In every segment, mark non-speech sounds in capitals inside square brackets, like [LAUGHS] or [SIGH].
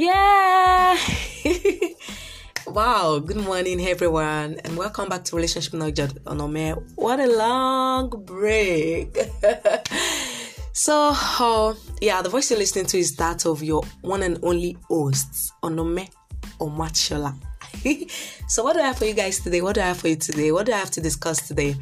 Yeah. [LAUGHS] wow. Good morning, everyone, and welcome back to Relationship Knowledge Onome. What a long break. [LAUGHS] so, uh, yeah, the voice you're listening to is that of your one and only host, Onome Omachola. [LAUGHS] so, what do I have for you guys today? What do I have for you today? What do I have to discuss today?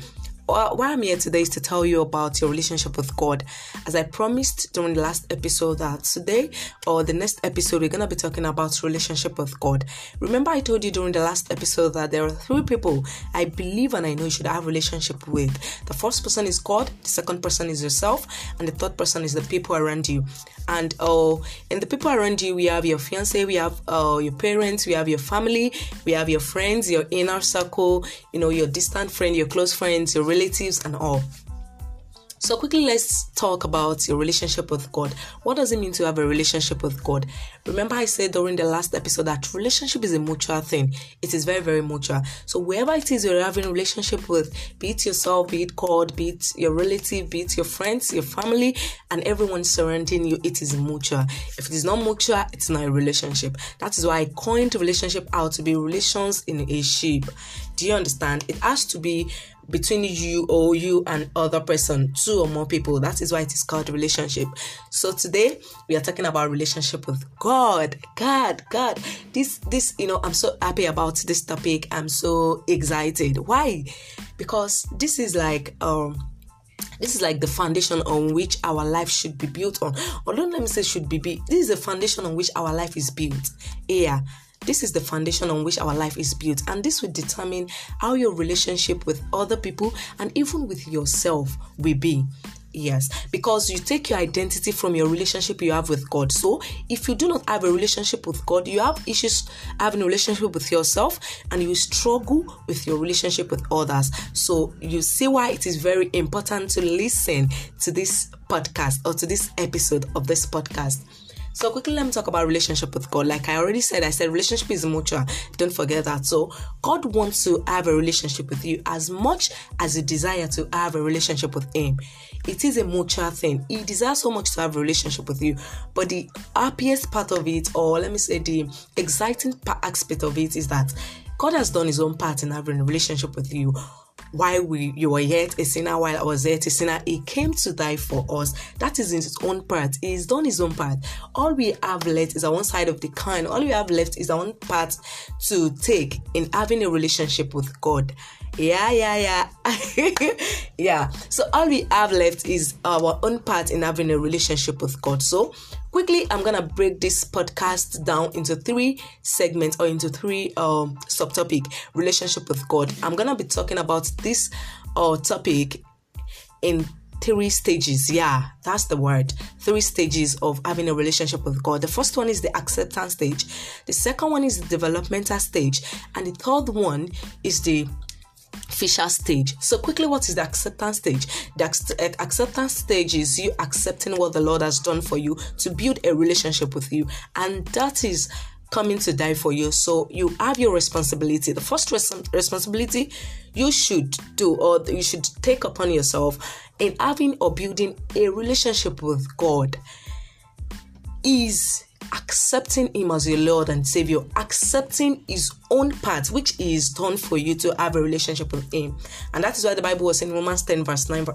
Why I'm here today is to tell you about your relationship with God. As I promised during the last episode, that today or the next episode, we're going to be talking about relationship with God. Remember, I told you during the last episode that there are three people I believe and I know you should have relationship with. The first person is God, the second person is yourself, and the third person is the people around you. And uh, in the people around you, we have your fiance, we have uh, your parents, we have your family, we have your friends, your inner circle, you know, your distant friend, your close friends, your relatives, and all. So, quickly, let's talk about your relationship with God. What does it mean to have a relationship with God? Remember, I said during the last episode that relationship is a mutual thing. It is very, very mutual. So, wherever it is you're having a relationship with, be it yourself, be it God, be it your relative, be it your friends, your family, and everyone surrounding you, it is mutual. If it is not mutual, it's not a relationship. That is why I coined relationship out to be relations in a ship. Do you understand? It has to be between you or you and other person, two or more people. That is why it is called relationship. So today we are talking about relationship with God. God, God. This this you know, I'm so happy about this topic. I'm so excited. Why? Because this is like um this is like the foundation on which our life should be built on. Or don't let me say should be, be this is the foundation on which our life is built. Yeah. This is the foundation on which our life is built, and this will determine how your relationship with other people and even with yourself will be. Yes, because you take your identity from your relationship you have with God. So, if you do not have a relationship with God, you have issues having a relationship with yourself and you struggle with your relationship with others. So, you see why it is very important to listen to this podcast or to this episode of this podcast. So quickly, let me talk about relationship with God. Like I already said, I said relationship is mutual. Don't forget that. So God wants to have a relationship with you as much as you desire to have a relationship with Him. It is a mutual thing. He desires so much to have a relationship with you, but the happiest part of it, or let me say the exciting aspect of it, is that God has done His own part in having a relationship with you while we you were yet a sinner, while I was yet a sinner, He came to die for us. That is in His own part. He's done His own part. All we have left is our own side of the coin. All we have left is our own part to take in having a relationship with God. Yeah, yeah, yeah. [LAUGHS] yeah. So all we have left is our own part in having a relationship with God. So quickly i'm gonna break this podcast down into three segments or into three um subtopic relationship with god. I'm gonna be talking about this uh topic in three stages. Yeah that's the word. Three stages of having a relationship with god. The first one is the acceptance stage. The second one is the developmental stage. And the third one is the Fisher stage. So, quickly, what is the acceptance stage? The eh, acceptance stage is you accepting what the Lord has done for you to build a relationship with you, and that is coming to die for you. So, you have your responsibility. The first res- responsibility you should do, or you should take upon yourself in having or building a relationship with God, is accepting Him as your Lord and Savior, accepting His own part, which is done for you to have a relationship with Him. And that is why the Bible was in Romans 10, verse 9,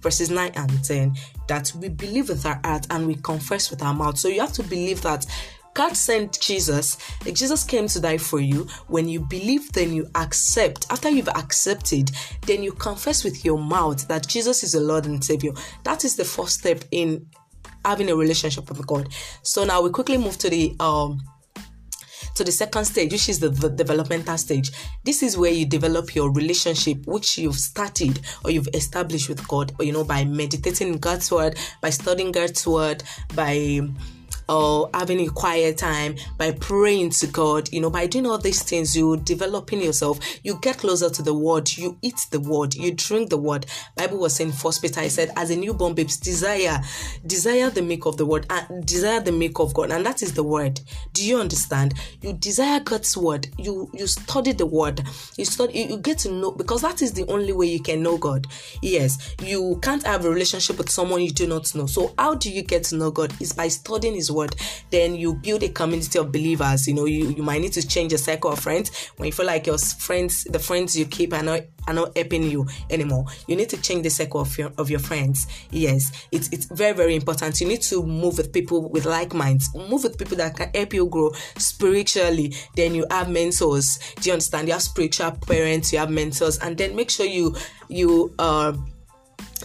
verses 9 and 10, that we believe with our heart and we confess with our mouth. So you have to believe that God sent Jesus. Jesus came to die for you. When you believe, then you accept. After you've accepted, then you confess with your mouth that Jesus is the Lord and Savior. That is the first step in having a relationship with God. So now we quickly move to the um to the second stage, which is the, the, developmental stage. This is where you develop your relationship, which you've started or you've established with God, or you know, by meditating God's word, by studying God's word, by or having a quiet time, by praying to God, you know, by doing all these things, you developing yourself, you get closer to the word, you eat the word, you drink the word. Bible was saying first Peter, I said, as a newborn babes, desire, desire the milk of the word, and desire the milk of God, and that is the word. Do you understand? You desire God's word, you you study the word, you study you, you get to know because that is the only way you can know God. Yes, you can't have a relationship with someone you do not know. So how do you get to know God? Is by studying his word. Then you build a community of believers. You know, you, you might need to change your circle of friends when you feel like your friends, the friends you keep are not are not helping you anymore. You need to change the circle of your of your friends. Yes, it's it's very very important. You need to move with people with like minds. Move with people that can help you grow spiritually. Then you have mentors. Do you understand? You have spiritual parents. You have mentors, and then make sure you you uh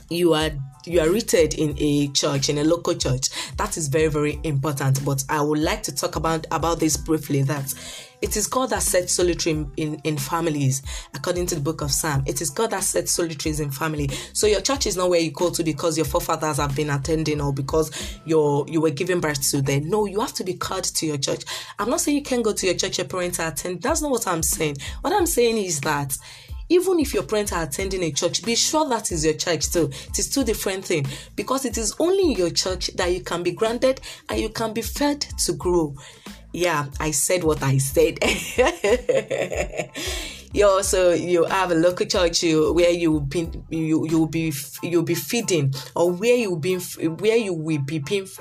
you are you are rooted in a church in a local church that is very very important but i would like to talk about about this briefly that it is God that sets solitary in, in, in, families, according to the book of Psalm. It is God that sets solitaries in family. So your church is not where you go to because your forefathers have been attending or because you're you were giving birth to them. No, you have to be called to your church. I'm not saying you can't go to your church, your parents attend. That's not what I'm saying. What I'm saying is that even if your parents are attending a church, be sure that is your church too. It is two different things because it is only in your church that you can be granted and you can be fed to grow. Yeah, I said what I said. [LAUGHS] you also you have a local church you, where you be you you'll be you'll be feeding or where you be where you will be being. [LAUGHS]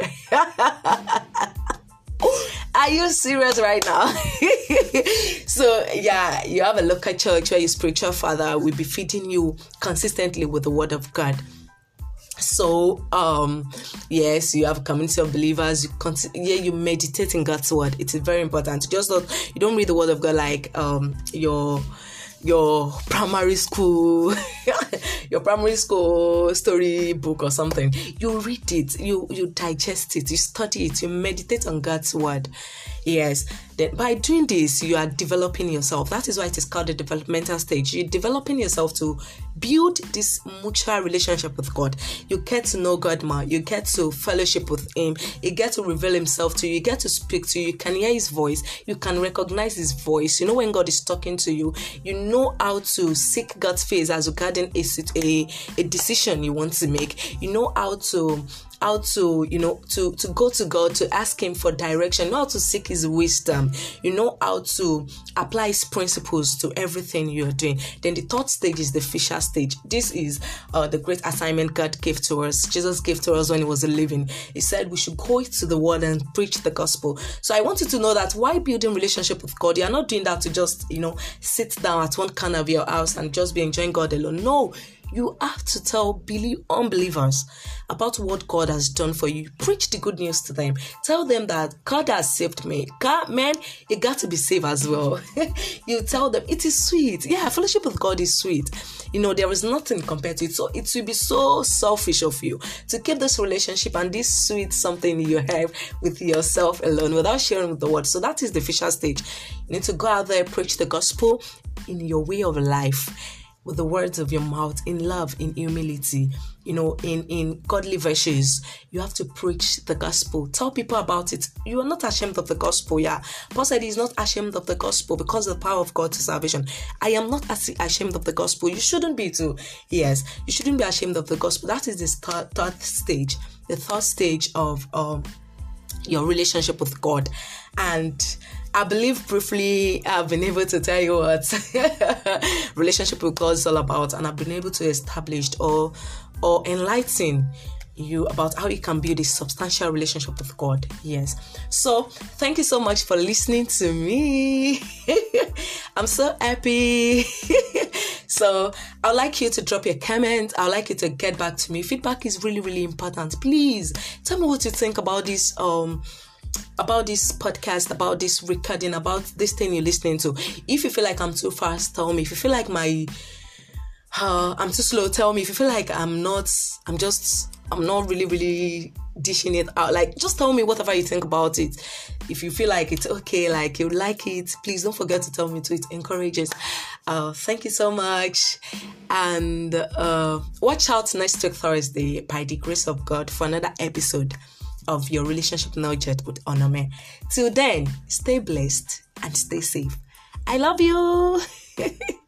Are you serious right now? [LAUGHS] so yeah, you have a local church where your spiritual father will be feeding you consistently with the word of God. So um yes, you have a community of believers. You continue, yeah, you meditate in God's word. It is very important. Just not you don't read the word of God like um your your primary school [LAUGHS] your primary school story book or something you read it you you digest it you study it you meditate on god's word yes. Then by doing this you are developing yourself. That is why it is called the developmental stage. You're developing yourself to build this mutual relationship with god. You get to know god more. You get to fellowship with him. You get to reveal himself to you. You get to speak to you. You can hear his voice. You can recognize his voice. You know when god is talking to you you know how to seek god's face as regarding a, a, a decision you want to make. You know how to how to you know to to go to god to ask him for direction how to seek his wisdom you know how to apply his principles to everything you're doing. Then the third stage is the fisher stage. This is uh, the great assignment god gave to us. Jesus gave to us when he was living. He said we should go to the world and preach the gospel. So i want you to know that why building relationship with god you're not doing that to just you know sit down at one corner of your house and just be enjoying god alone. No you have to tell believe unbelievers about what God has done for you. Preach the good news to them. Tell them that God has saved me. God, man, you got to be saved as well. [LAUGHS] you tell them it is sweet. Yeah, fellowship with God is sweet. You know, there is nothing compared to it. So it will be so selfish of you to keep this relationship and this sweet something you have with yourself alone without sharing with the world. So that is the fisher stage. You need to go out there, preach the gospel in your way of life with the words of your mouth in love in humility you know in in godly virtues. You have to preach the gospel. Tell people about it. You are not ashamed of the gospel yeah. Paul said he's not ashamed of the gospel because of the power of god to salvation. I am not ashamed of the gospel. You shouldn't be too. Yes you shouldn't be ashamed of the gospel. That is the third, third stage the third stage of um your relationship with god. And I believe briefly I've been able to tell you what [LAUGHS] relationship with God is all about, and I've been able to establish or or enlighten you about how you can build a substantial relationship with God. Yes. So, thank you so much for listening to me. [LAUGHS] I'm so happy. [LAUGHS] so, I'd like you to drop your comment. I'd like you to get back to me. Feedback is really, really important. Please tell me what you think about this um about this podcast, about this recording, about this thing you're listening to. If you feel like I'm too fast, tell me. If you feel like my uh, I'm too slow, tell me. If you feel like I'm not, I'm just, I'm not really, really dishing it out. Like, just tell me whatever you think about it. If you feel like it's okay, like you like it, please don't forget to tell me too. It encourages. Uh, thank you so much. And uh, watch out next week, Thursday, by the grace of God, for another episode of your relationship now knowledge with Onome. Till then, stay blessed and stay safe. I love you. [LAUGHS]